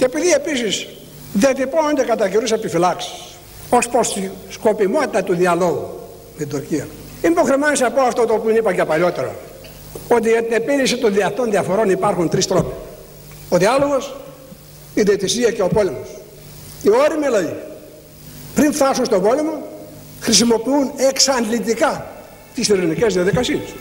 Και επειδή επίσης διατυπώνονται κατά καιρούς επιφυλάξεις ως προς τη σκοπιμότητα του διαλόγου με την Τουρκία. Είμαι υποχρεωμένος να πω αυτό το οποίο είπα και παλιότερα. Ότι για την επίλυση των διαυτών διαφορών υπάρχουν τρεις τρόποι. Ο διάλογος, η διαιτησία και ο πόλεμος. Οι όριμοι λαοί πριν φτάσουν στον πόλεμο χρησιμοποιούν εξαντλητικά τις ειρηνικές διαδικασίες.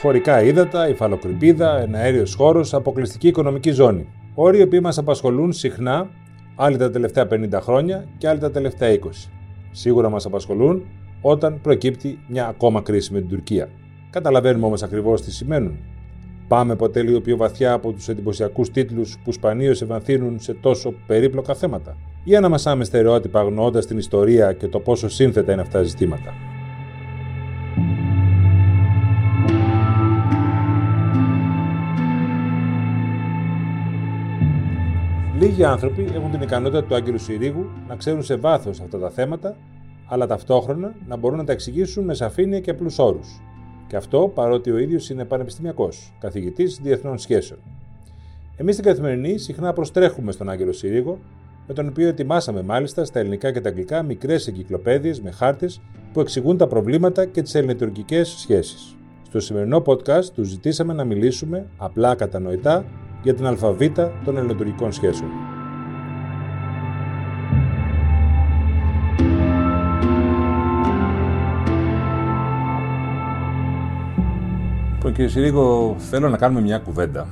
Χωρικά ύδατα, υφαλοκρηπίδα, ένα αέριος χώρος, αποκλειστική οικονομική ζώνη. Όροι οι οποίοι μας απασχολούν συχνά, άλλοι τα τελευταία 50 χρόνια και άλλοι τα τελευταία 20. Σίγουρα μας απασχολούν όταν προκύπτει μια ακόμα κρίση με την Τουρκία. Καταλαβαίνουμε όμως ακριβώς τι σημαίνουν. Πάμε ποτέ λίγο πιο βαθιά από τους εντυπωσιακούς τίτλους που σπανίως ευανθύνουν σε τόσο περίπλοκα θέματα. Ή αναμασάμε στερεότυπα αγνοώντας την ιστορία και το πόσο σύνθετα είναι αυτά τα ζητήματα. Λίγοι άνθρωποι έχουν την ικανότητα του Άγγελου Συρίγου να ξέρουν σε βάθος αυτά τα θέματα, αλλά ταυτόχρονα να μπορούν να τα εξηγήσουν με σαφήνεια και απλούς όρους. Και αυτό παρότι ο ίδιος είναι πανεπιστημιακός, καθηγητής διεθνών σχέσεων. Εμείς στην καθημερινή συχνά προστρέχουμε στον Άγγελο Συρίγο, με τον οποίο ετοιμάσαμε μάλιστα στα ελληνικά και τα αγγλικά μικρές εγκυκλοπαίδειες με χάρτες που εξηγούν τα προβλήματα και τις ελληνοτουρκικέ σχέσεις. Στο σημερινό podcast του ζητήσαμε να μιλήσουμε απλά κατανοητά για την αλφαβήτα των ελληνοτουρκικών σχέσεων. Λοιπόν, κύριε Συρίγο, θέλω να κάνουμε μια κουβέντα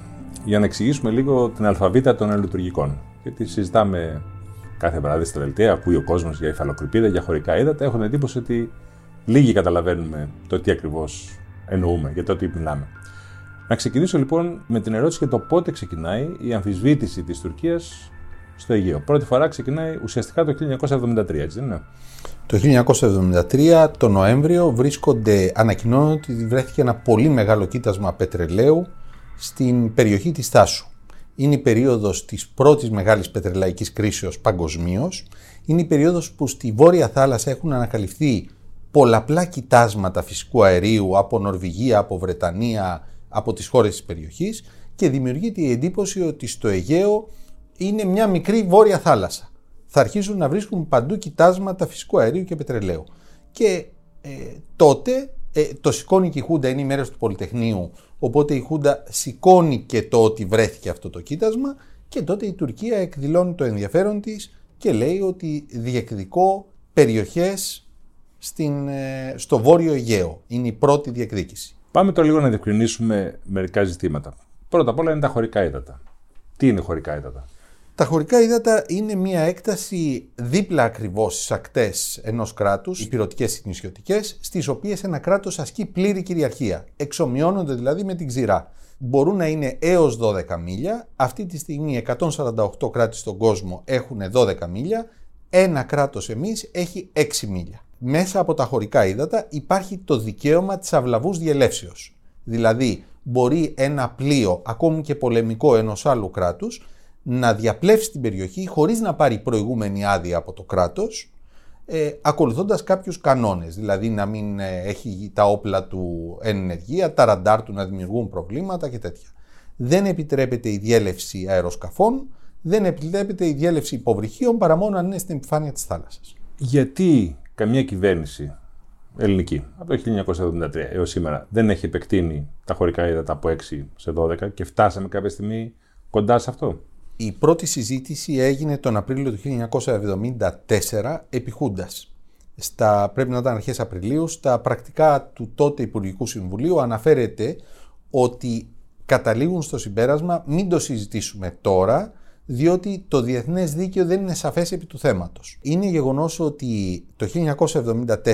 για να εξηγήσουμε λίγο την αλφαβήτα των ελληνοτουρκικών. Γιατί συζητάμε κάθε βράδυ στα δελτία, ακούει ο κόσμος για υφαλοκρηπίδα, για χωρικά ύδατα. Έχω την εντύπωση ότι λίγοι καταλαβαίνουμε το τι ακριβώς εννοούμε, για το τι μιλάμε. Να ξεκινήσω λοιπόν με την ερώτηση για το πότε ξεκινάει η αμφισβήτηση της Τουρκίας στο Αιγαίο. Πρώτη φορά ξεκινάει ουσιαστικά το 1973, έτσι δεν είναι; Το 1973, το Νοέμβριο, βρίσκονται, ανακοινώνουν ότι βρέθηκε ένα πολύ μεγάλο κοίτασμα πετρελαίου στην περιοχή της Τάσου. Είναι η περίοδος της πρώτης μεγάλης πετρελαϊκής κρίσεως παγκοσμίως. Είναι η περίοδος που στη Βόρεια Θάλασσα έχουν ανακαλυφθεί πολλαπλά κοιτάσματα φυσικού αερίου από Νορβηγία, από Βρετανία, από τις χώρες της περιοχής και δημιουργείται η εντύπωση ότι στο Αιγαίο είναι μια μικρή βόρεια θάλασσα. Θα αρχίσουν να βρίσκουν παντού κοιτάσματα φυσικού αερίου και πετρελαίου. Και ε, τότε ε, το σηκώνει και η Χούντα, είναι η μέρα του Πολυτεχνείου, οπότε η Χούντα σηκώνει και το ότι βρέθηκε αυτό το κοίτασμα και τότε η Τουρκία εκδηλώνει το ενδιαφέρον της και λέει ότι διεκδικώ περιοχές στην, ε, στο Βόρειο Αιγαίο. Είναι η πρώτη διεκδίκηση. Πάμε τώρα λίγο να διευκρινίσουμε μερικά ζητήματα. Πρώτα απ' όλα είναι τα χωρικά ύδατα. Τι είναι χωρικά ύδατα; Τα χωρικά ύδατα είναι μια έκταση δίπλα ακριβώς στις ακτές ενός κράτους, υπηρετικέ νησιωτικές, στις οποίες ένα κράτος ασκεί πλήρη κυριαρχία. Εξομοιώνονται δηλαδή με την ξηρά. Μπορούν να είναι έως 12 μίλια. Αυτή τη στιγμή 148 κράτη στον κόσμο έχουν 12 μίλια. Ένα κράτος εμείς έχει 6 μίλια μέσα από τα χωρικά ύδατα υπάρχει το δικαίωμα της αυλαβούς διελεύσεως. Δηλαδή μπορεί ένα πλοίο, ακόμη και πολεμικό ενός άλλου κράτους, να διαπλέψει την περιοχή χωρίς να πάρει προηγούμενη άδεια από το κράτος, ε, ακολουθώντας κάποιους κανόνες, δηλαδή να μην ε, έχει τα όπλα του εν ενεργεία, τα ραντάρ του να δημιουργούν προβλήματα και τέτοια. Δεν επιτρέπεται η διέλευση αεροσκαφών, δεν επιτρέπεται η διέλευση υποβρυχίων παρά μόνο αν είναι στην επιφάνεια της θάλασσας. Γιατί καμία κυβέρνηση ελληνική από το 1973 έως σήμερα δεν έχει επεκτείνει τα χωρικά ύδατα από 6 σε 12 και φτάσαμε κάποια στιγμή κοντά σε αυτό. Η πρώτη συζήτηση έγινε τον Απρίλιο του 1974 επί Χούντας. Στα, πρέπει να ήταν αρχές Απριλίου, στα πρακτικά του τότε Υπουργικού Συμβουλίου αναφέρεται ότι καταλήγουν στο συμπέρασμα μην το συζητήσουμε τώρα, διότι το διεθνές δίκαιο δεν είναι σαφές επί του θέματος. Είναι γεγονός ότι το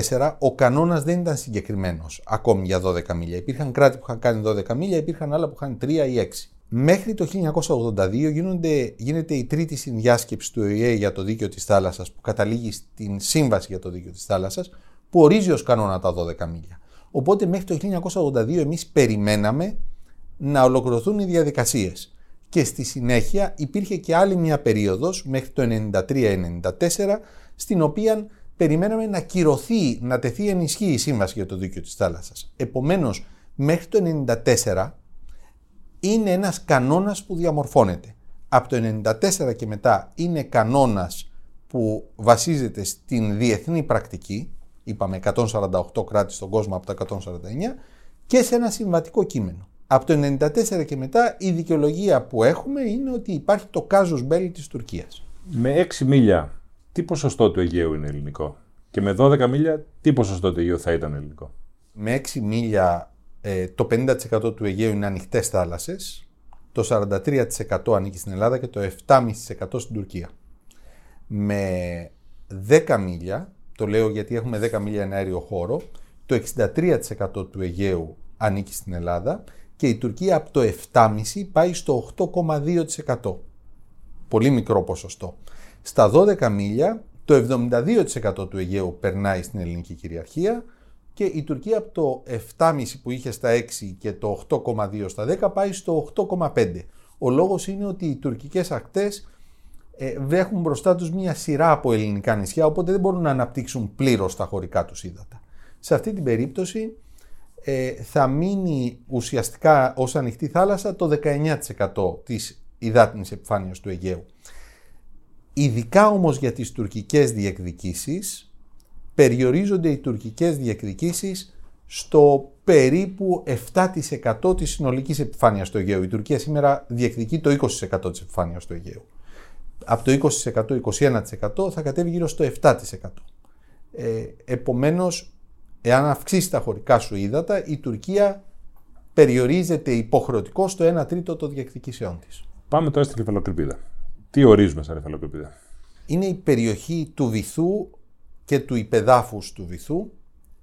1974 ο κανόνας δεν ήταν συγκεκριμένος ακόμη για 12 μίλια. Υπήρχαν κράτη που είχαν κάνει 12 μίλια, υπήρχαν άλλα που είχαν 3 ή 6. Μέχρι το 1982 γίνονται, γίνεται η τρίτη συνδιάσκεψη του ΟΗΕ για το δίκαιο της θάλασσας που καταλήγει στην σύμβαση για το δίκαιο της θάλασσας που ορίζει ως κανόνα τα 12 μίλια. Οπότε μέχρι το 1982 εμείς περιμέναμε να ολοκληρωθούν οι διαδικασίες και στη συνέχεια υπήρχε και άλλη μια περίοδος μέχρι το 93-94 στην οποία περιμέναμε να κυρωθεί, να τεθεί ενισχύ η σύμβαση για το δίκαιο της θάλασσας. Επομένως, μέχρι το 94 είναι ένας κανόνας που διαμορφώνεται. Από το 94 και μετά είναι κανόνας που βασίζεται στην διεθνή πρακτική, είπαμε 148 κράτη στον κόσμο από τα 149, και σε ένα συμβατικό κείμενο. Από το 1994 και μετά η δικαιολογία που έχουμε είναι ότι υπάρχει το κάζος μπέλι της Τουρκίας. Με 6 μίλια, τι ποσοστό του Αιγαίου είναι ελληνικό; Και με 12 μίλια, τι ποσοστό του Αιγαίου θα ήταν ελληνικό; Με 6 μίλια ε, το 50% του Αιγαίου είναι ανοιχτές θάλασσες, το 43% ανήκει στην Ελλάδα και το 7,5% στην Τουρκία. Με 10 μίλια, το λέω γιατί έχουμε 10 μίλια ένα αέριο χώρο, το 63% του Αιγαίου ανήκει στην Ελλάδα και η Τουρκία από το 7,5% πάει στο 8,2%. Πολύ μικρό ποσοστό. Στα 12 μίλια το 72% του Αιγαίου περνάει στην ελληνική κυριαρχία και η Τουρκία από το 7,5 που είχε στα 6 και το 8,2 στα 10 πάει στο 8,5. Ο λόγος είναι ότι οι τουρκικές ακτές ε, βρέχουν μπροστά τους μια σειρά από ελληνικά νησιά οπότε δεν μπορούν να αναπτύξουν πλήρως τα χωρικά τους ύδατα. Σε αυτή την περίπτωση ε, θα μείνει ουσιαστικά ως ανοιχτή θάλασσα το 19% της υδάτινης επιφάνειας του Αιγαίου. Ειδικά όμως για τις τουρκικές διεκδικήσεις περιορίζονται οι τουρκικές διεκδικήσεις στο περίπου 7% της συνολικής επιφάνειας του Αιγαίου. Η Τουρκία σήμερα διεκδικεί το 20% της επιφάνειας του Αιγαίου. Από το 20%, 21% θα κατέβει γύρω στο 7%. Ε, επομένως, εάν αυξήσει τα χωρικά σου ύδατα, η Τουρκία περιορίζεται υποχρεωτικό στο 1 τρίτο των διεκδικήσεών της. Πάμε τώρα στην κεφαλοκρηπίδα. Τι ορίζουμε σαν κεφαλοκρηπίδα; Είναι η περιοχή του βυθού και του υπεδάφους του βυθού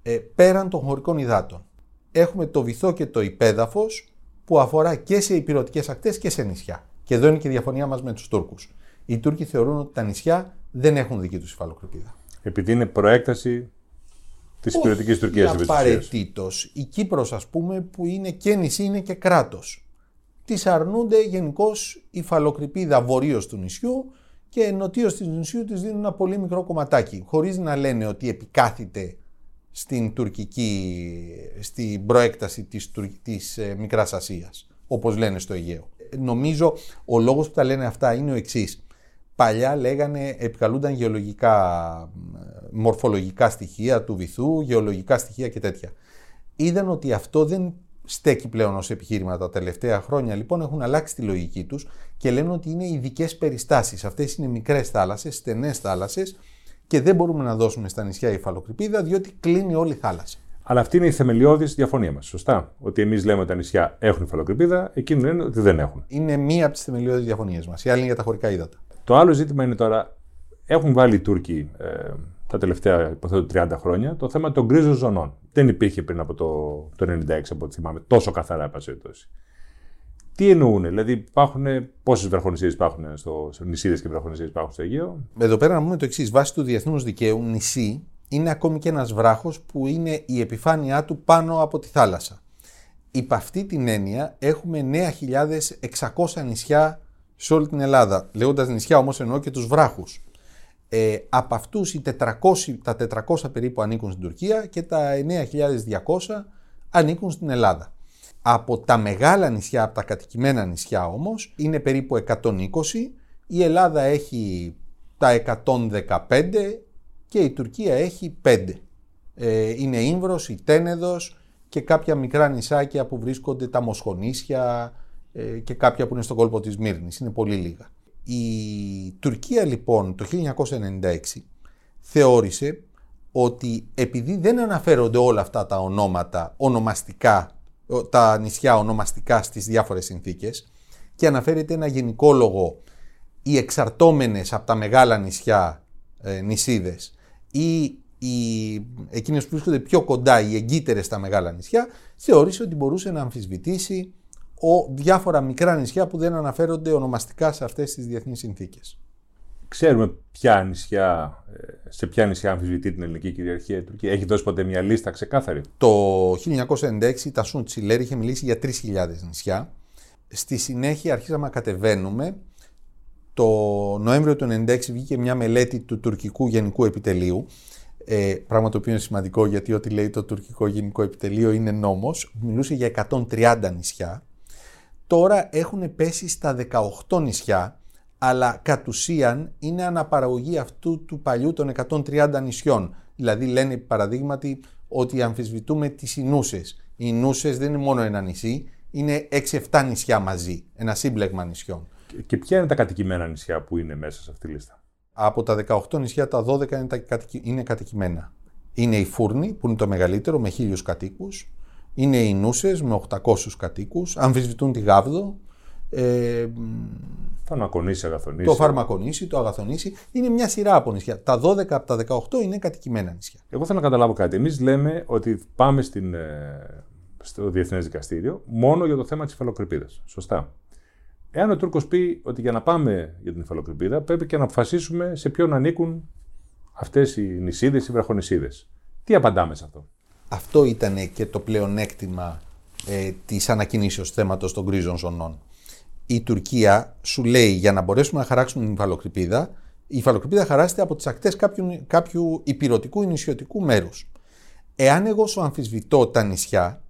ε, πέραν των χωρικών υδάτων. Έχουμε το βυθό και το υπέδαφος που αφορά και σε υπηρετικές ακτές και σε νησιά. Και εδώ είναι και η διαφωνία μας με τους Τούρκους. Οι Τούρκοι θεωρούν ότι τα νησιά δεν έχουν δική τους υφαλοκρηπίδα. Επειδή είναι προέκταση της υπηρετικής Τουρκίας. Απαραίτητος. Η Κύπρος, ας πούμε, που είναι και νησί, είναι και κράτος. Της αρνούνται γενικώς η φαλοκρηπίδα βορείως του νησιού και νοτίως του νησιού της δίνουν ένα πολύ μικρό κομματάκι, χωρίς να λένε ότι επικάθεται στην τουρκική, στην προέκταση της, της ε, Μικράς Ασίας, όπως λένε στο Αιγαίο. Νομίζω ο λόγος που τα λένε αυτά είναι ο εξής. Παλιά λέγανε, επικαλούνταν γεωλογικά, μορφολογικά στοιχεία του βυθού, γεωλογικά στοιχεία και τέτοια. Είδαν ότι αυτό δεν στέκει πλέον ως επιχείρημα τα τελευταία χρόνια, λοιπόν έχουν αλλάξει τη λογική τους και λένε ότι είναι ειδικές περιστάσεις. Αυτές είναι μικρές θάλασσες, στενές θάλασσες και δεν μπορούμε να δώσουμε στα νησιά υφαλοκρηπίδα διότι κλείνει όλη η θάλασσα. Αλλά αυτή είναι η θεμελιώδης διαφωνία μας. Σωστά; Ότι εμείς λέμε ότι τα νησιά έχουν υφαλοκρηπίδα, εκείνοι λένε ότι δεν έχουν. Είναι μία από τις θεμελιώδεις διαφωνίες μας. Η άλλη είναι για τα χωρικά ύδατα. Το άλλο ζήτημα είναι τώρα, έχουν βάλει οι Τούρκοι ε, τα τελευταία υποθέτω 30 χρόνια το θέμα των γκρίζων ζωνών. Δεν υπήρχε πριν από το, το 96, από ό,τι θυμάμαι, τόσο καθαρά επασέτωση. Τι εννοούν, δηλαδή υπάρχουν, πόσες βραχονισίε υπάρχουν στο, στο νησίδες και βραχονισίε υπάρχουν στο Αιγαίο; Εδώ πέρα να πούμε το εξής: Βάσει του διεθνούς δικαίου, νησί είναι ακόμη και ένας βράχος που είναι η επιφάνειά του πάνω από τη θάλασσα. Υπ' αυτή την έννοια έχουμε 9.600 νησιά σε όλη την Ελλάδα. Λέγοντας νησιά όμως εννοώ και τους βράχους. Ε, από αυτούς τα 400 περίπου ανήκουν στην Τουρκία και τα 9.200 ανήκουν στην Ελλάδα. Από τα μεγάλα νησιά, από τα κατοικημένα νησιά όμως, είναι περίπου 120. Η Ελλάδα έχει τα 115 και η Τουρκία έχει 5. Ε, είναι Ήμβρος, η Τένεδος και κάποια μικρά νησάκια που βρίσκονται τα Μοσχονήσια ε, και κάποια που είναι στον κόλπο της Μύρνης. Είναι πολύ λίγα. Η Τουρκία λοιπόν το 1996 θεώρησε ότι επειδή δεν αναφέρονται όλα αυτά τα ονόματα ονομαστικά τα νησιά ονομαστικά στις διάφορες συνθήκες και αναφέρεται ένα γενικό λόγο οι εξαρτώμενες από τα μεγάλα νησιά ε, νησίδες ή οι, εκείνες που βρίσκονται πιο κοντά, οι εγκύτερες στα μεγάλα νησιά, θεώρησε ότι μπορούσε να αμφισβητήσει ο, διάφορα μικρά νησιά που δεν αναφέρονται ονομαστικά σε αυτές τις διεθνείς συνθήκες. Ξέρουμε ποια νησιά, ε, σε ποια νησιά αμφισβητεί την ελληνική κυριαρχία η Τουρκία. Έχει δώσει ποτέ μια λίστα ξεκάθαρη; Το 1996 η Τασούν Τσιλέρ είχε μιλήσει για 3.000 νησιά. Στη συνέχεια αρχίσαμε να κατεβαίνουμε. Το Νοέμβριο του 1996 βγήκε μια μελέτη του τουρκικού γενικού επιτελείου ε, πράγμα το οποίο είναι σημαντικό γιατί ό,τι λέει το τουρκικό γενικό επιτελείο είναι νόμος, μιλούσε για 130 νησιά. Τώρα έχουν πέσει στα 18 νησιά, αλλά κατ' ουσίαν είναι αναπαραγωγή αυτού του παλιού των 130 νησιών. Δηλαδή λένε παραδείγματι ότι αμφισβητούμε τις Ινούσες. Οι Ινούσες δεν είναι μόνο ένα νησί, είναι 6-7 νησιά μαζί, ένα σύμπλεγμα νησιών. Και ποια είναι τα κατοικημένα νησιά που είναι μέσα σε αυτή τη λίστα; Από τα 18 νησιά, τα 12 είναι, τα, είναι κατοικημένα. Είναι η Φούρνη, που είναι το μεγαλύτερο, με χίλιους κατοίκους. Είναι οι Νούσες, με 800 κατοίκους. Αμφισβητούν τη Γάβδο. Ε, Φαρμακονήσι, Αγαθονήσι. Το Φαρμακονήσι, το Αγαθονήσι. Είναι μια σειρά από νησιά. Τα 12 από τα 18 είναι κατοικημένα νησιά. Εγώ θέλω να καταλάβω κάτι. Εμείς λέμε ότι πάμε στην, ε, στο Διεθνές Δικαστήριο μόνο για το θέμα της υφαλοκρηπίδα. Σωστά. Εάν ο Τούρκος πει ότι για να πάμε για την υφαλοκρηπίδα πρέπει και να αποφασίσουμε σε ποιον ανήκουν αυτές οι νησίδες ή βραχονησίδες. Τι απαντάμε σε αυτό; Αυτό ήταν και το πλεονέκτημα ε, της ανακοινήσεω θέματος των γκρίζων ζωνών. Η Τουρκία σου λέει για να μπορέσουμε να χαράξουμε την υφαλοκρηπίδα, η υφαλοκρηπίδα χαράζεται από τις ακτές κάποιου, κάποιου υπηρετικού ή νησιωτικού μέρους. Εάν εγώ σου αμφισβητώ τα νησιά,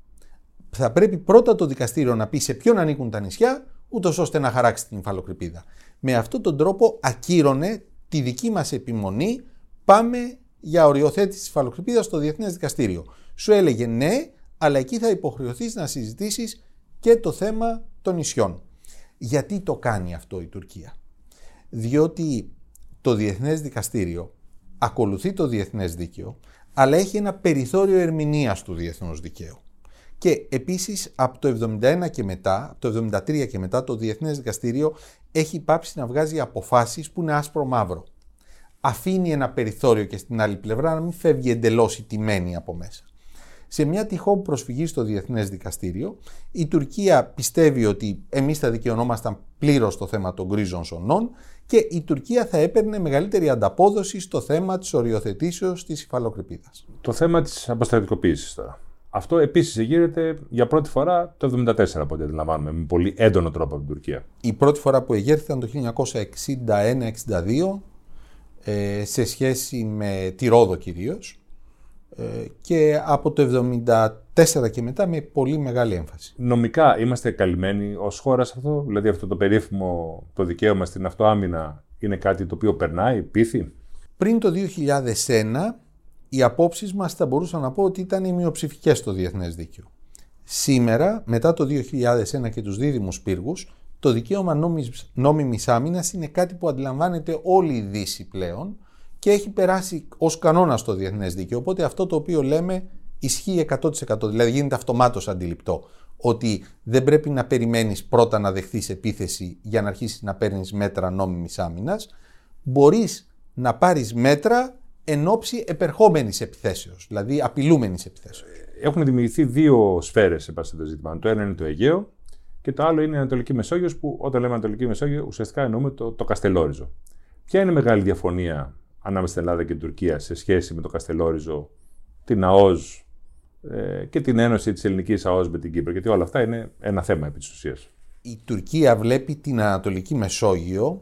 θα πρέπει πρώτα το δικαστήριο να πει σε ποιον ανήκουν τα νησιά, ούτως ώστε να χαράξει την υφαλοκρηπίδα. Με αυτόν τον τρόπο ακύρωνε τη δική μας επιμονή, πάμε για οριοθέτηση της υφαλοκρηπίδας στο Διεθνές Δικαστήριο. Σου έλεγε ναι, αλλά εκεί θα υποχρεωθείς να συζητήσεις και το θέμα των νησιών. Γιατί το κάνει αυτό η Τουρκία; Διότι το Διεθνές Δικαστήριο ακολουθεί το Διεθνές Δίκαιο, αλλά έχει ένα περιθώριο ερμηνείας του διεθνούς δικαίου. Και επίσης από το 71 και μετά, από το 73 και μετά, το Διεθνές Δικαστήριο έχει πάψει να βγάζει αποφάσεις που είναι άσπρο-μαύρο. Αφήνει ένα περιθώριο και στην άλλη πλευρά να μην φεύγει εντελώς η τιμένη από μέσα. Σε μια τυχόν προσφυγή στο Διεθνές Δικαστήριο, η Τουρκία πιστεύει ότι εμείς θα δικαιωνόμασταν πλήρως στο θέμα των γκρίζων σωνών και η Τουρκία θα έπαιρνε μεγαλύτερη ανταπόδοση στο θέμα της οριοθετήσεως της υφαλοκρηπίδας. Το θέμα της αποστρατικοποίησης τώρα. Αυτό επίσης εγείρεται για πρώτη φορά το 1974, από ό,τι αντιλαμβάνουμε, με πολύ έντονο τρόπο από την Τουρκία. Η πρώτη φορά που εγέρθηκαν το 1961-62 ε, σε σχέση με τη Ρόδο κυρίως ε, και από το 1974 και μετά με πολύ μεγάλη έμφαση. Νομικά είμαστε καλυμμένοι ως χώρας σε αυτό, δηλαδή αυτό το περίφημο το δικαίωμα στην αυτοάμυνα είναι κάτι το οποίο περνάει, πείθει; Πριν το 2001 οι απόψεις μας θα μπορούσα να πω ότι ήταν οι μειοψηφικές στο διεθνές δίκαιο. Σήμερα, μετά το 2001 και τους δίδυμους πύργους, το δικαίωμα νόμιμης άμυνας είναι κάτι που αντιλαμβάνεται όλη η Δύση πλέον και έχει περάσει ως κανόνα στο διεθνές δίκαιο. Οπότε αυτό το οποίο λέμε ισχύει 100%. Δηλαδή γίνεται αυτομάτως αντιληπτό ότι δεν πρέπει να περιμένεις πρώτα να δεχθείς επίθεση για να αρχίσεις να παίρνεις μέτρα νόμιμης άμυνας. Μπορείς να πάρεις μέτρα εν ώψη επερχόμενης επιθέσεως, δηλαδή απειλούμενης επιθέσεως. Έχουν δημιουργηθεί δύο σφαίρες σε πάση το ζήτημα. Το ένα είναι το Αιγαίο και το άλλο είναι η Ανατολική Μεσόγειος που όταν λέμε Ανατολική Μεσόγειο ουσιαστικά εννοούμε το, το Καστελόριζο. Ποια είναι η μεγάλη διαφωνία ανάμεσα στην Ελλάδα και την Τουρκία σε σχέση με το Καστελόριζο, την ΑΟΣ ε, και την ένωση της ελληνικής ΑΟΣ με την Κύπρο, γιατί όλα αυτά είναι ένα θέμα επί της ουσίας. Η Τουρκία βλέπει την Ανατολική Μεσόγειο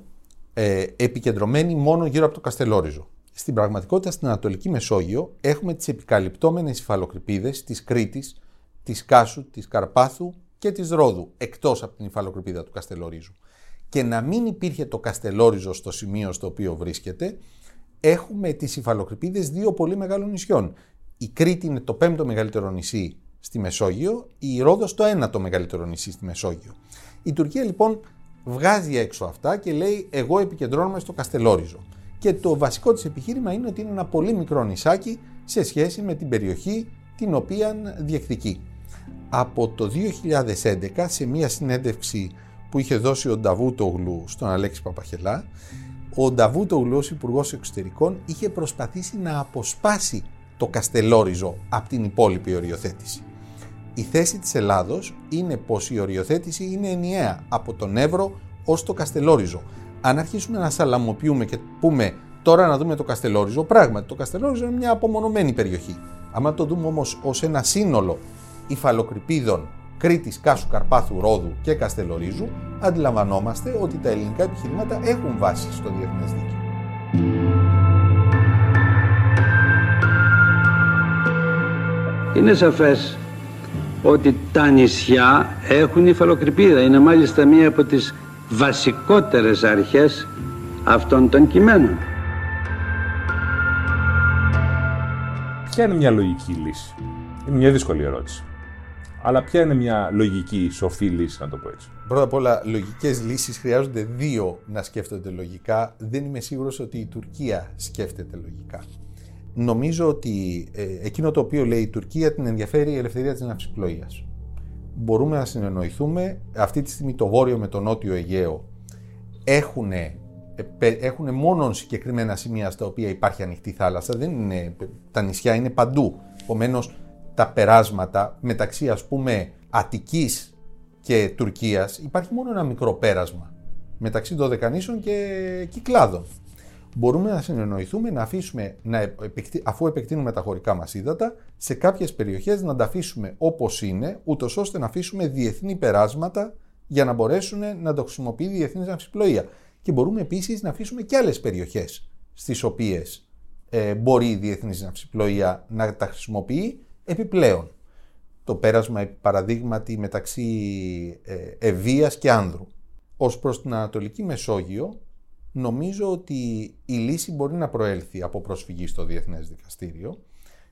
ε, επικεντρωμένη μόνο γύρω από το Καστελόριζο. Στην πραγματικότητα, στην Ανατολική Μεσόγειο έχουμε τις επικαλυπτόμενες υφαλοκρηπίδες της Κρήτης, της Κάσου, της Καρπάθου και της Ρόδου, εκτός από την υφαλοκρηπίδα του Καστελόριζου. Και να μην υπήρχε το Καστελόριζο στο σημείο στο οποίο βρίσκεται, έχουμε τις υφαλοκρηπίδες δύο πολύ μεγάλων νησιών. Η Κρήτη είναι το πέμπτο μεγαλύτερο νησί στη Μεσόγειο, η Ρόδος το ένατο μεγαλύτερο νησί στη Μεσόγειο. Η Τουρκία λοιπόν βγάζει έξω αυτά και λέει εγώ επικεντρώνομαι στο Καστελόριζο και το βασικό της επιχείρημα είναι ότι είναι ένα πολύ μικρό νησάκι σε σχέση με την περιοχή την οποία διεκδικεί. Από το 2011 σε μια συνέντευξη που είχε δώσει ο Νταβούτογλου στον Αλέξη Παπαχελά ο Νταβούτογλους ως υπουργός Εξωτερικών είχε προσπαθήσει να αποσπάσει το Καστελόριζο από την υπόλοιπη οριοθέτηση. Η θέση της Ελλάδος είναι πως η οριοθέτηση είναι ενιαία από τον Εύρο ως το Καστελόριζο αν αρχίσουμε να σαλαμοποιούμε και πούμε τώρα να δούμε το Καστελόριζο, πράγματι το Καστελόριζο είναι μια απομονωμένη περιοχή. Αν το δούμε όμως ως ένα σύνολο υφαλοκρηπίδων Κρήτης, Κάσου, Καρπάθου, Ρόδου και Καστελορίζου, αντιλαμβανόμαστε ότι τα ελληνικά επιχειρήματα έχουν βάση στο διεθνές δίκαιο. Είναι σαφές ότι τα νησιά έχουν υφαλοκρηπίδα. Είναι μάλιστα μία από τις βασικότερες αρχές αυτών των κειμένων. Ποια είναι μια λογική λύση; Είναι μια δύσκολη ερώτηση. Αλλά ποια είναι μια λογική, σοφή λύση, να το πω έτσι; Πρώτα απ' όλα, λογικές λύσεις χρειάζονται δύο να σκέφτονται λογικά. Δεν είμαι σίγουρος ότι η Τουρκία σκέφτεται λογικά. Νομίζω ότι ε, εκείνο το οποίο λέει η Τουρκία την ενδιαφέρει η ελευθερία της ναυσιπλοείας. Μπορούμε να συνεννοηθούμε. Αυτή τη στιγμή το βόρειο με το νότιο Αιγαίο έχουν έχουν μόνο συγκεκριμένα σημεία στα οποία υπάρχει ανοιχτή θάλασσα. Δεν είναι, τα νησιά είναι παντού. Επομένως, τα περάσματα μεταξύ ας πούμε Αττικής και Τουρκίας υπάρχει μόνο ένα μικρό πέρασμα μεταξύ Δωδεκανήσων και Κυκλάδων. Μπορούμε να συνεννοηθούμε να αφήσουμε, να αφού επεκτείνουμε τα χωρικά μας ύδατα, σε κάποιες περιοχές να τα αφήσουμε όπως είναι, ούτως ώστε να αφήσουμε διεθνή περάσματα για να μπορέσουν να το χρησιμοποιεί η διεθνής ναυσιπλοεία. Και μπορούμε επίσης να αφήσουμε και άλλες περιοχές στις οποίες ε, μπορεί η διεθνής ναυσιπλοεία να τα χρησιμοποιεί επιπλέον. Το πέρασμα παραδείγματι μεταξύ ε, Ευβίας και Άνδρου. Ως προς την Ανατολική Μεσόγειο νομίζω ότι η λύση μπορεί να προέλθει από προσφυγή στο Διεθνές Δικαστήριο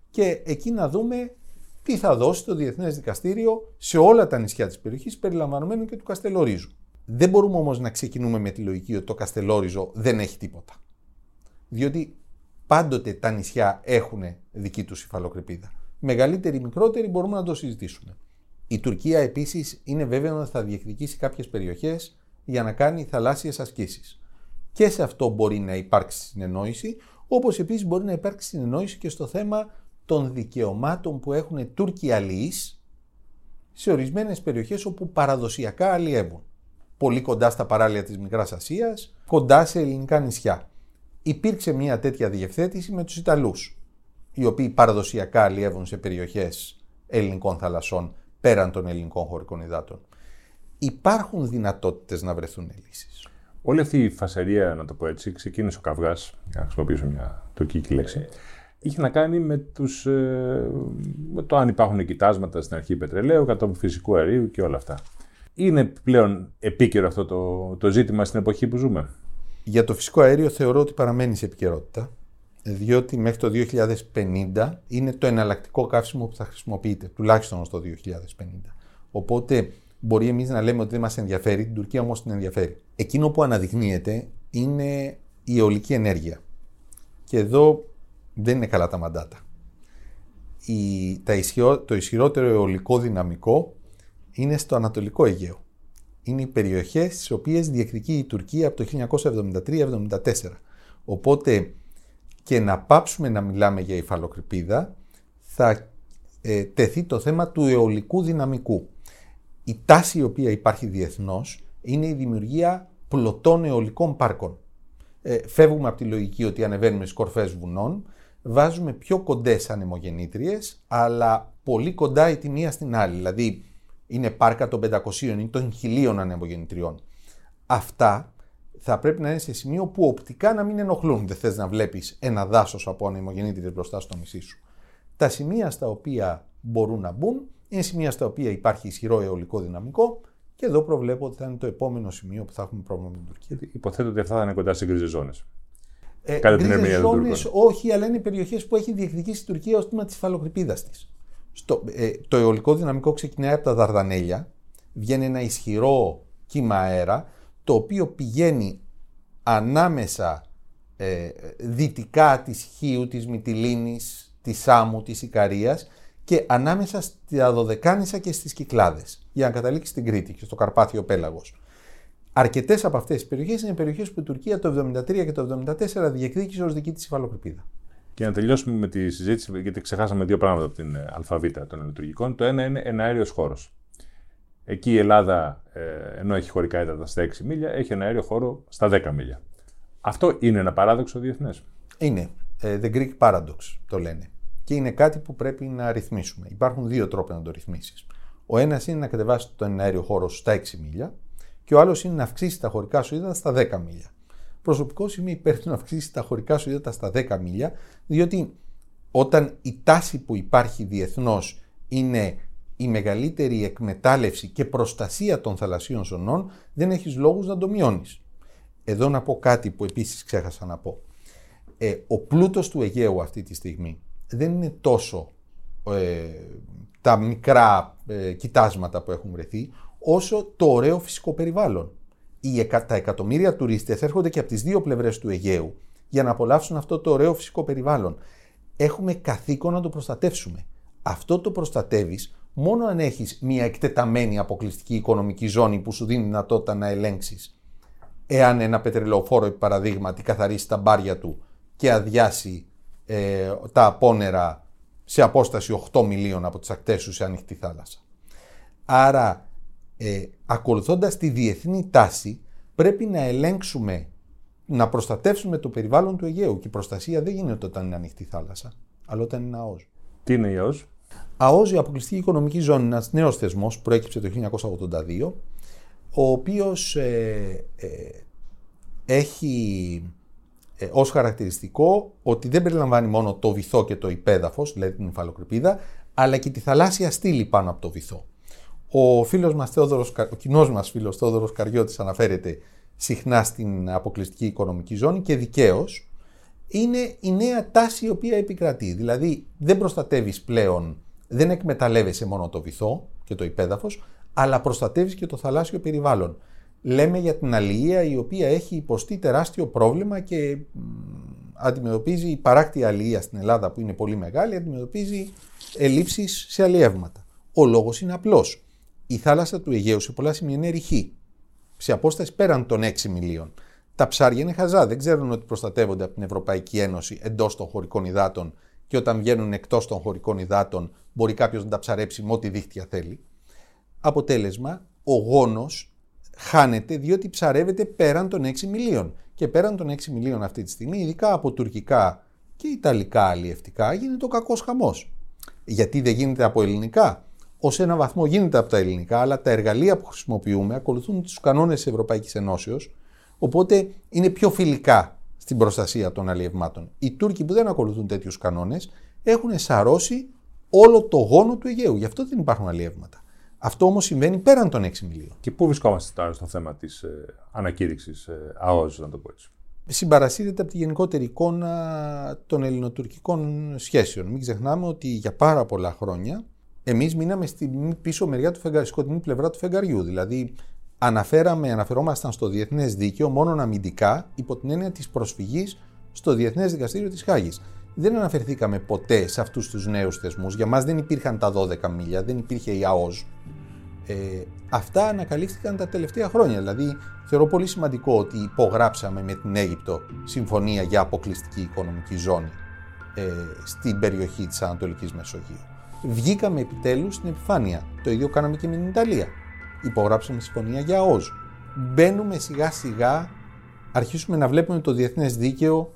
και εκεί να δούμε τι θα δώσει το Διεθνές Δικαστήριο σε όλα τα νησιά της περιοχής περιλαμβανομένου και του Καστελορίζου. Δεν μπορούμε όμως να ξεκινούμε με τη λογική ότι το Καστελόριζο δεν έχει τίποτα. Διότι πάντοτε τα νησιά έχουν δική τους υφαλοκρηπίδα μεγαλύτερη ή μικρότερη μπορούμε να το συζητήσουμε. Η Τουρκία επίσης είναι βέβαιο ότι θα διεκδικήσει κάποιες περιοχές για να κάνει θαλάσσιες ασκήσεις. Και σε αυτό μπορεί να υπάρξει συνεννόηση, όπως επίσης μπορεί να υπάρξει συνεννόηση και στο θέμα των δικαιωμάτων που έχουν Τούρκοι αλληλείς σε ορισμένες περιοχές όπου παραδοσιακά αλλιεύουν. Πολύ κοντά στα παράλια της Μικράς Ασίας, κοντά σε ελληνικά νησιά. Υπήρξε μια τέτοια διευθέτηση με τους Ιταλούς οι οποίοι παραδοσιακά αλλιεύουν σε περιοχές ελληνικών θαλασσών πέραν των ελληνικών χωρικών υδάτων. Υπάρχουν δυνατότητες να βρεθούν λύσεις. Όλη αυτή η φασαρία, να το πω έτσι, ξεκίνησε ο καυγάς, για να χρησιμοποιήσω μια τουρκική λέξη, είχε να κάνει με, τους, ε, με το αν υπάρχουν κοιτάσματα στην αρχή πετρελαίου, κατόπιν φυσικού αερίου και όλα αυτά. Είναι πλέον επίκαιρο αυτό το, το ζήτημα στην εποχή που ζούμε; Για το φυσικό αέριο θεωρώ ότι παραμένει σε επικαιρότητα διότι μέχρι το 2050 είναι το εναλλακτικό καύσιμο που θα χρησιμοποιείται, τουλάχιστον στο 2050. Οπότε μπορεί εμείς να λέμε ότι δεν μας ενδιαφέρει, την Τουρκία όμως την ενδιαφέρει. Εκείνο που αναδεικνύεται είναι η αιωλική ενέργεια. Και εδώ δεν είναι καλά τα μαντάτα. Η, τα το ισχυρότερο αιωλικό δυναμικό είναι στο Ανατολικό Αιγαίο. Είναι οι περιοχές στις οποίες διεκδικεί η Τουρκία από το 1973-74. Οπότε και να πάψουμε να μιλάμε για υφαλοκρηπίδα, θα ε, τεθεί το θέμα του αιωλικού δυναμικού. Η τάση η οποία υπάρχει διεθνώς είναι η δημιουργία πλωτών αιωλικών πάρκων. Ε, φεύγουμε από τη λογική ότι ανεβαίνουμε στις κορφές βουνών, βάζουμε πιο κοντές ανεμογεννήτριες, αλλά πολύ κοντά η τη μία στην άλλη. Δηλαδή, είναι πάρκα των 500 ή των 1000 ανεμογεννητριών. Αυτά θα πρέπει να είναι σε σημείο που οπτικά να μην ενοχλούν. Δεν θες να βλέπεις ένα δάσος από ανεμογεννήτρε μπροστά στο νησί σου. Τα σημεία στα οποία μπορούν να μπουν είναι σημεία στα οποία υπάρχει ισχυρό αιωλικό δυναμικό και εδώ προβλέπω ότι θα είναι το επόμενο σημείο που θα έχουμε πρόβλημα με την Τουρκία. Υποθέτω ότι αυτά θα είναι κοντά σε γκρίζες ζώνες. Ε, Κατά την ερμηνεία ζώνες, όχι, αλλά είναι περιοχές που έχει διεκδικήσει η Τουρκία ως τμήμα της φαλοκρηπίδας της. Ε, το αιωλικό δυναμικό ξεκινάει από τα Δαρδανέλια, βγαίνει ένα ισχυρό κύμα αέρα το οποίο πηγαίνει ανάμεσα ε, δυτικά της Χίου, της Μυτιλίνης, της Σάμου, της Ικαρίας και ανάμεσα στα Δωδεκάνησα και στις Κυκλάδες για να καταλήξει στην Κρήτη και στο Καρπάθιο Πέλαγος. Αρκετές από αυτές τις περιοχές είναι περιοχές που η Τουρκία το 1973 και το 1974 διεκδίκησε ως δική της υφαλοκρηπίδα. Και να τελειώσουμε με τη συζήτηση, γιατί ξεχάσαμε δύο πράγματα από την ε, αλφαβήτα των λειτουργικών. Το ένα είναι ένα αέριος χώρος. Εκεί η Ελλάδα, ε, ενώ έχει χωρικά έντατα στα 6 μίλια, έχει ένα αέριο χώρο στα 10 μίλια. Αυτό είναι ένα παράδοξο διεθνές. Είναι. Ε, the Greek paradox το λένε. Και είναι κάτι που πρέπει να ρυθμίσουμε. Υπάρχουν δύο τρόποι να το ρυθμίσεις. Ο ένας είναι να κατεβάσεις τον αέριο χώρο στα 6 μίλια και ο άλλος είναι να αυξήσεις τα χωρικά σου ύδατα στα 10 μίλια. Προσωπικώ είμαι υπέρ του να αυξήσεις τα χωρικά σου ύδατα στα 10 μίλια, διότι όταν η τάση που υπάρχει διεθνώς είναι η μεγαλύτερη εκμετάλλευση και προστασία των θαλασσίων ζωνών, δεν έχεις λόγους να το μειώνεις. Εδώ να πω κάτι που επίσης ξέχασα να πω. Ε, ο πλούτος του Αιγαίου αυτή τη στιγμή δεν είναι τόσο ε, τα μικρά ε, κοιτάσματα που έχουν βρεθεί, όσο το ωραίο φυσικό περιβάλλον. Οι, τα εκατομμύρια τουρίστες έρχονται και από τις δύο πλευρές του Αιγαίου για να απολαύσουν αυτό το ωραίο φυσικό περιβάλλον. Έχουμε καθήκον να το προστατεύσουμε. Αυτό το προστατεύεις μόνο αν έχεις μια εκτεταμένη αποκλειστική οικονομική ζώνη που σου δίνει δυνατότητα να ελέγξεις εάν ένα πετρελαιοφόρο, επί παραδείγματι, καθαρίσει τα μπάρια του και αδειάσει ε, τα απόνερα σε απόσταση 8 μιλίων από τις ακτές σου σε ανοιχτή θάλασσα. Άρα, ε, ακολουθώντας τη διεθνή τάση, πρέπει να ελέγξουμε, να προστατεύσουμε το περιβάλλον του Αιγαίου. Και η προστασία δεν γίνεται όταν είναι ανοιχτή θάλασσα, αλλά όταν είναι ΑΟΣ. Τι είναι η ΑΟΣ; ΑΟΣ, η Αποκλειστική Οικονομική Ζώνη, ένας νέος θεσμός που προέκυψε το 1982, ο οποίος ε, ε, έχει ε, ως χαρακτηριστικό ότι δεν περιλαμβάνει μόνο το βυθό και το υπέδαφος, δηλαδή την υφαλοκρηπίδα, αλλά και τη θαλάσσια στήλη πάνω από το βυθό. Ο φίλος μας Θεόδωρος, ο κοινός μας φίλος Θεόδωρος Καριώτης αναφέρεται συχνά στην αποκλειστική οικονομική ζώνη και δικαίως είναι η νέα τάση η οποία επικρατεί. Δηλαδή δεν προστατεύεις πλέον, δεν εκμεταλλεύεσαι μόνο το βυθό και το υπέδαφος, αλλά προστατεύεις και το θαλάσσιο περιβάλλον λέμε για την αλληλεία η οποία έχει υποστεί τεράστιο πρόβλημα και αντιμετωπίζει η παράκτη αλληλεία στην Ελλάδα που είναι πολύ μεγάλη, αντιμετωπίζει ελλείψεις σε αλλιεύματα. Ο λόγος είναι απλός. Η θάλασσα του Αιγαίου σε πολλά σημεία είναι ρηχή, σε απόσταση πέραν των 6 μιλίων. Τα ψάρια είναι χαζά, δεν ξέρουν ότι προστατεύονται από την Ευρωπαϊκή Ένωση εντός των χωρικών υδάτων και όταν βγαίνουν εκτός των χωρικών υδάτων μπορεί κάποιος να τα ψαρέψει με ό,τι δίχτυα θέλει. Αποτέλεσμα, ο γόνος χάνεται διότι ψαρεύεται πέραν των 6 μιλίων. Και πέραν των 6 μιλίων αυτή τη στιγμή, ειδικά από τουρκικά και ιταλικά αλλιευτικά, γίνεται ο κακός χαμός. Γιατί δεν γίνεται από ελληνικά; Ω ένα βαθμό γίνεται από τα ελληνικά, αλλά τα εργαλεία που χρησιμοποιούμε ακολουθούν τους κανόνες της Ευρωπαϊκής Ενώσεως, οπότε είναι πιο φιλικά στην προστασία των αλλιευμάτων. Οι Τούρκοι που δεν ακολουθούν τέτοιους κανόνες έχουν σαρώσει όλο το γόνο του Αιγαίου. Γι' αυτό δεν υπάρχουν αλλιεύματα. Αυτό όμως συμβαίνει πέραν των 6 μιλίων. Και πού βρισκόμαστε τώρα στο θέμα της ε, ανακήρυξης ε, ΑΟΖ, να το πω έτσι. Συμπαρασύρεται από τη γενικότερη εικόνα των ελληνοτουρκικών σχέσεων. Μην ξεχνάμε ότι για πάρα πολλά χρόνια εμείς μείναμε στην πίσω μεριά του φεγγαριού, σκοτεινή πλευρά του φεγγαριού. Δηλαδή, αναφέραμε, αναφερόμασταν στο διεθνές δίκαιο μόνο αμυντικά υπό την έννοια της προσφυγής στο Διεθνές Δικαστήριο της Χάγης δεν αναφερθήκαμε ποτέ σε αυτούς τους νέους θεσμούς. Για μας δεν υπήρχαν τα 12 μίλια, δεν υπήρχε η ΑΟΣ. Ε, αυτά ανακαλύφθηκαν τα τελευταία χρόνια. Δηλαδή, θεωρώ πολύ σημαντικό ότι υπογράψαμε με την Αίγυπτο συμφωνία για αποκλειστική οικονομική ζώνη ε, στην περιοχή της Ανατολικής Μεσογείου. Βγήκαμε επιτέλους στην επιφάνεια. Το ίδιο κάναμε και με την Ιταλία. Υπογράψαμε συμφωνία για ΑΟΣ. Μπαίνουμε σιγά σιγά, αρχίσουμε να βλέπουμε το διεθνές δίκαιο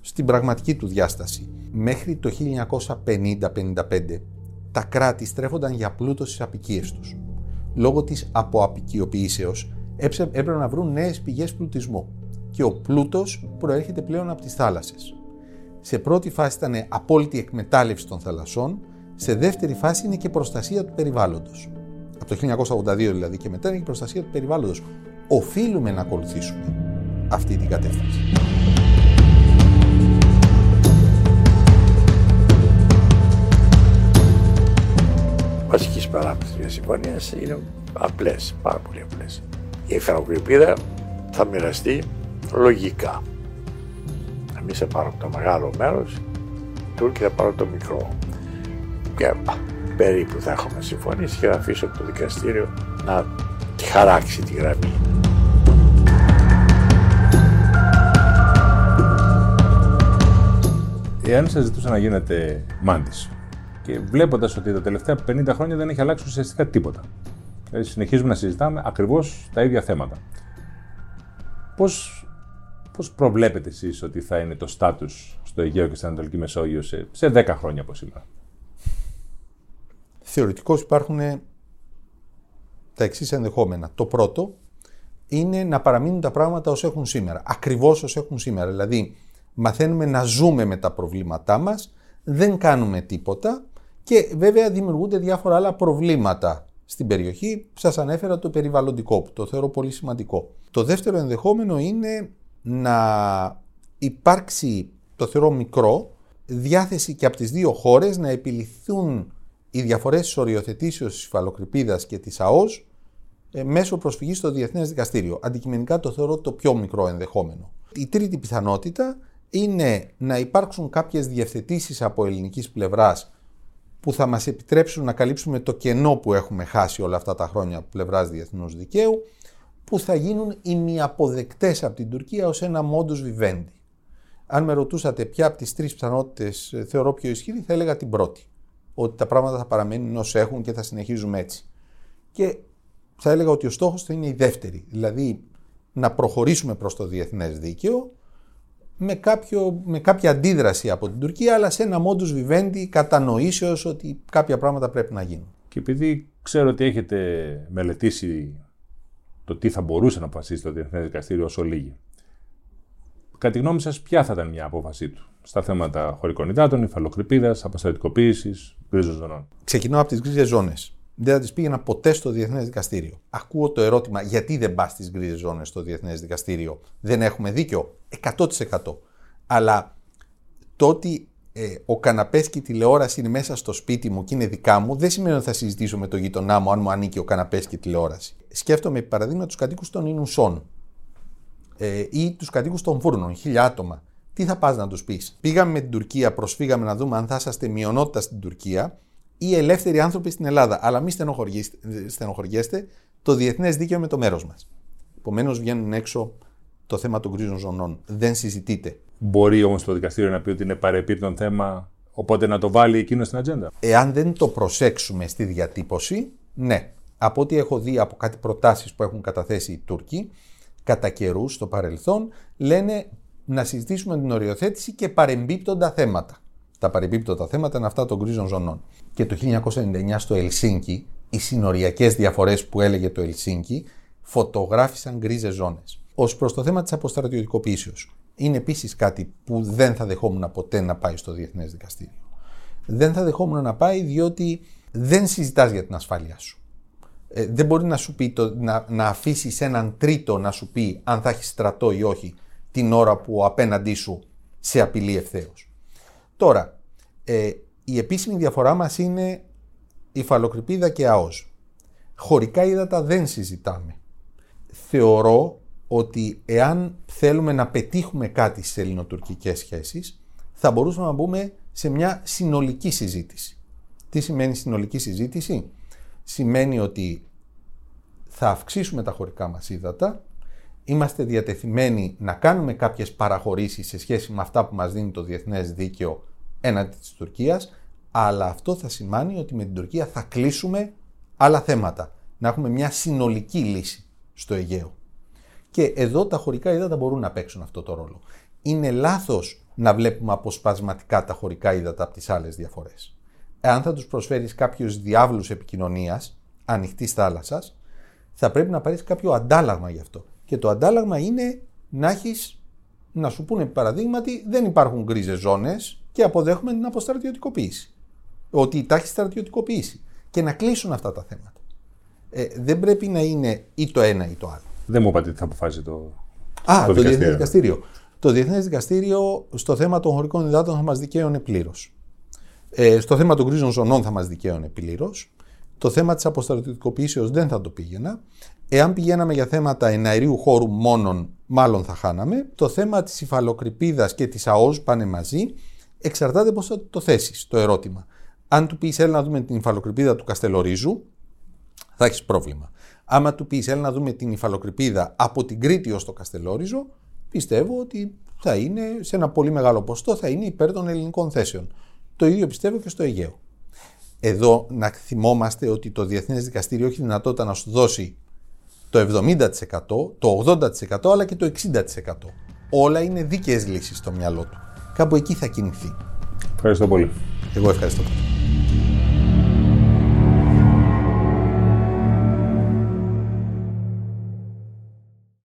στην πραγματική του διάσταση. Μέχρι το 1950-55 τα κράτη στρέφονταν για πλούτος στις απικίες τους. Λόγω της αποαπικιοποιήσεως έπρεπε να βρουν νέες πηγές πλουτισμού και ο πλούτος προέρχεται πλέον από τις θάλασσες. Σε πρώτη φάση ήταν απόλυτη εκμετάλλευση των θαλασσών, σε δεύτερη φάση είναι και προστασία του περιβάλλοντος. Από το 1982 δηλαδή και μετά είναι και προστασία του περιβάλλοντος. Οφείλουμε να ακολουθήσουμε αυτή την κατεύθυνση. βασικής παράμετρη τη συμφωνίας είναι απλές, πάρα πολύ απλές. Η εχθροκρηπίδα θα μοιραστεί λογικά. Εμεί θα πάρουμε το μεγάλο μέρος, οι Τούρκοι θα πάρουν το μικρό. Και περίπου θα έχουμε συμφωνήσει και θα αφήσω το δικαστήριο να τη χαράξει τη γραμμή. Εάν σας ζητούσα να γίνετε μάντης, και βλέποντας ότι τα τελευταία 50 χρόνια δεν έχει αλλάξει ουσιαστικά τίποτα. Δηλαδή συνεχίζουμε να συζητάμε ακριβώς τα ίδια θέματα. Πώς πώς προβλέπετε εσείς ότι θα είναι το στάτους στο Αιγαίο και στην Ανατολική Μεσόγειο σε, σε 10 χρόνια από σήμερα. Θεωρητικώς υπάρχουν τα εξής ενδεχόμενα. Το πρώτο είναι να παραμείνουν τα πράγματα όσο έχουν σήμερα. Ακριβώς όσο έχουν σήμερα. Δηλαδή, μαθαίνουμε να ζούμε με τα προβλήματά μας, δεν κάνουμε τίποτα και βέβαια δημιουργούνται διάφορα άλλα προβλήματα στην περιοχή. Σας ανέφερα το περιβαλλοντικό που το θεωρώ πολύ σημαντικό. Το δεύτερο ενδεχόμενο είναι να υπάρξει, το θεωρώ μικρό, διάθεση και από τις δύο χώρες να επιληθούν οι διαφορές της οριοθετήσεως της υφαλοκρηπίδας και της ΑΟΣ ε, μέσω προσφυγής στο Διεθνές Δικαστήριο. Αντικειμενικά το θεωρώ το πιο μικρό ενδεχόμενο. Η τρίτη πιθανότητα είναι να υπάρξουν κάποιες διευθετήσεις από ελληνικής πλευράς που θα μας επιτρέψουν να καλύψουμε το κενό που έχουμε χάσει όλα αυτά τα χρόνια από πλευράς διεθνούς δικαίου, που θα γίνουν ημιαποδεκτές από την Τουρκία ως ένα modus vivendi. Αν με ρωτούσατε ποια από τις τρεις πιθανότητες ε, θεωρώ πιο ισχυρή, θα έλεγα την πρώτη. Ότι τα πράγματα θα παραμένουν όσο έχουν και θα συνεχίζουμε έτσι. Και θα έλεγα ότι ο στόχος θα είναι η δεύτερη. Δηλαδή να προχωρήσουμε προς το διεθνές δίκαιο με, κάποιο, με κάποια αντίδραση από την Τουρκία, αλλά σε ένα modus vivendi κατανοήσεως ότι κάποια πράγματα πρέπει να γίνουν. Και επειδή ξέρω ότι έχετε μελετήσει το τι θα μπορούσε να αποφασίσει το Διεθνές Δικαστήριο όσο λίγη. Κατά τη γνώμη σας, ποια θα ήταν μια απόφασή του; Στα θέματα χωρικών υδάτων, υφαλοκρηπίδας, αποστατικοποίηση, γκρίζων ζωνών. Ξεκινώ από τις γκρίζες ζώνες. Δεν θα τις πήγαινα ποτέ στο Διεθνές Δικαστήριο. Ακούω το ερώτημα γιατί δεν πας στις γκρίζες ζώνες στο Διεθνές Δικαστήριο; Δεν έχουμε δίκιο; 100%. Αλλά το ότι ε, ο καναπές και η τηλεόραση είναι μέσα στο σπίτι μου και είναι δικά μου, δεν σημαίνει ότι θα συζητήσω με τον γειτονά μου αν μου ανήκει ο καναπές και η τηλεόραση. Σκέφτομαι, παραδείγμα, τους κατοίκους των Ινουσών ε, ή τους κατοίκους των Φούρνων, χίλια άτομα. Τι θα πας να τους πεις; Πήγαμε με την Τουρκία, προσφύγαμε να δούμε αν θα είσαστε μειονότητα στην Τουρκία ή ελεύθεροι άνθρωποι στην Ελλάδα. Αλλά μην στενοχωριέστε, το διεθνές δίκαιο με το μέρος μας. Επομένως, βγαίνουν έξω το θέμα των γκρίζων ζωνών. Δεν συζητείται. Μπορεί όμως το δικαστήριο να πει ότι είναι παρεπίπτον θέμα, οπότε να το βάλει εκείνος στην ατζέντα. Εάν δεν το προσέξουμε στη διατύπωση, ναι. Από ό,τι έχω δει από κάτι προτάσεις που έχουν καταθέσει οι Τούρκοι, κατά καιρούς στο παρελθόν, λένε να συζητήσουμε την οριοθέτηση και παρεμπίπτοντα θέματα. Τα παρεμπίπτοντα θέματα είναι αυτά των γκρίζων ζωνών. Και το 1999 στο Ελσίνκι, οι συνοριακές διαφορές που έλεγε το Ελσίνκι, φωτογράφησαν γκρίζες ζώνες. Ω προς το θέμα της αποστρατιωτικοποίησεω, είναι επίσης κάτι που δεν θα δεχόμουν ποτέ να πάει στο Διεθνές Δικαστήριο. Δεν θα δεχόμουν να πάει διότι δεν συζητάς για την ασφάλειά σου. Ε, δεν μπορεί να σου πει το, να, να αφήσεις έναν τρίτο να σου πει αν θα έχεις στρατό ή όχι την ώρα που ο απέναντί σου σε απειλεί ευθέως. Τώρα, ε, η επίσημη διαφορά μας είναι η φαλοκρηπίδα και ΑΟΣ. Χωρικά ύδατα δεν συζητάμε. Θεωρώ ότι εάν θέλουμε να πετύχουμε κάτι στις ελληνοτουρκικές σχέσεις, θα μπορούσαμε να μπούμε σε μια συνολική συζήτηση. Τι σημαίνει συνολική συζήτηση; Σημαίνει ότι θα αυξήσουμε τα χωρικά μας ύδατα, είμαστε διατεθειμένοι να κάνουμε κάποιες παραχωρήσεις σε σχέση με αυτά που μας δίνει το διεθνές δίκαιο έναντι της Τουρκίας, αλλά αυτό θα σημαίνει ότι με την Τουρκία θα κλείσουμε άλλα θέματα, να έχουμε μια συνολική λύση στο Αιγαίο. Και εδώ τα χωρικά ύδατα μπορούν να παίξουν αυτό το ρόλο. Είναι λάθος να βλέπουμε αποσπασματικά τα χωρικά ύδατα από τις άλλες διαφορές. Εάν θα τους προσφέρεις κάποιους διάβλους επικοινωνίας ανοιχτής θάλασσας, θα πρέπει να πάρεις κάποιο αντάλλαγμα γι' αυτό. Και το αντάλλαγμα είναι να έχεις, να σου πούνε παραδείγματι, δεν υπάρχουν γκρίζες ζώνες και αποδέχουμε την αποστρατιωτικοποίηση. Ότι τα έχεις στρατιωτικοποιήσει. Και να κλείσουν αυτά τα θέματα. Ε, δεν πρέπει να είναι ή το ένα ή το άλλο. Δεν μου είπατε τι θα αποφάσει το. Α, το, το Διεθνές Δικαστήριο. Το Διεθνές Δικαστήριο στο θέμα των χωρικών υδάτων θα μας δικαίωνε πλήρως. Ε, στο θέμα των κρίζων ζωνών θα μας δικαίωνε πλήρως. Το θέμα της αποστρατιωτικοποίησεω δεν θα το πήγαινα. Εάν πηγαίναμε για θέματα εναερίου χώρου μόνον, μάλλον θα χάναμε. Το θέμα της υφαλοκρηπίδας και της ΑΟΣ πάνε μαζί. Εξαρτάται πώς θα το θέσεις το ερώτημα. Αν του πεις, έλα να δούμε την υφαλοκρηπίδα του Καστελορίζου, θα έχεις πρόβλημα. Άμα του πεις, έλα να δούμε την υφαλοκρηπίδα από την Κρήτη ως το Καστελόριζο, πιστεύω ότι θα είναι σε ένα πολύ μεγάλο ποστό θα είναι υπέρ των ελληνικών θέσεων. Το ίδιο πιστεύω και στο Αιγαίο. Εδώ να θυμόμαστε ότι το Διεθνές Δικαστήριο έχει δυνατότητα να σου δώσει το 70%, το 80% αλλά και το 60%. Όλα είναι δίκαιες λύσεις στο μυαλό του. Κάπου εκεί θα κινηθεί. Ευχαριστώ πολύ. Εγώ ευχαριστώ πολύ.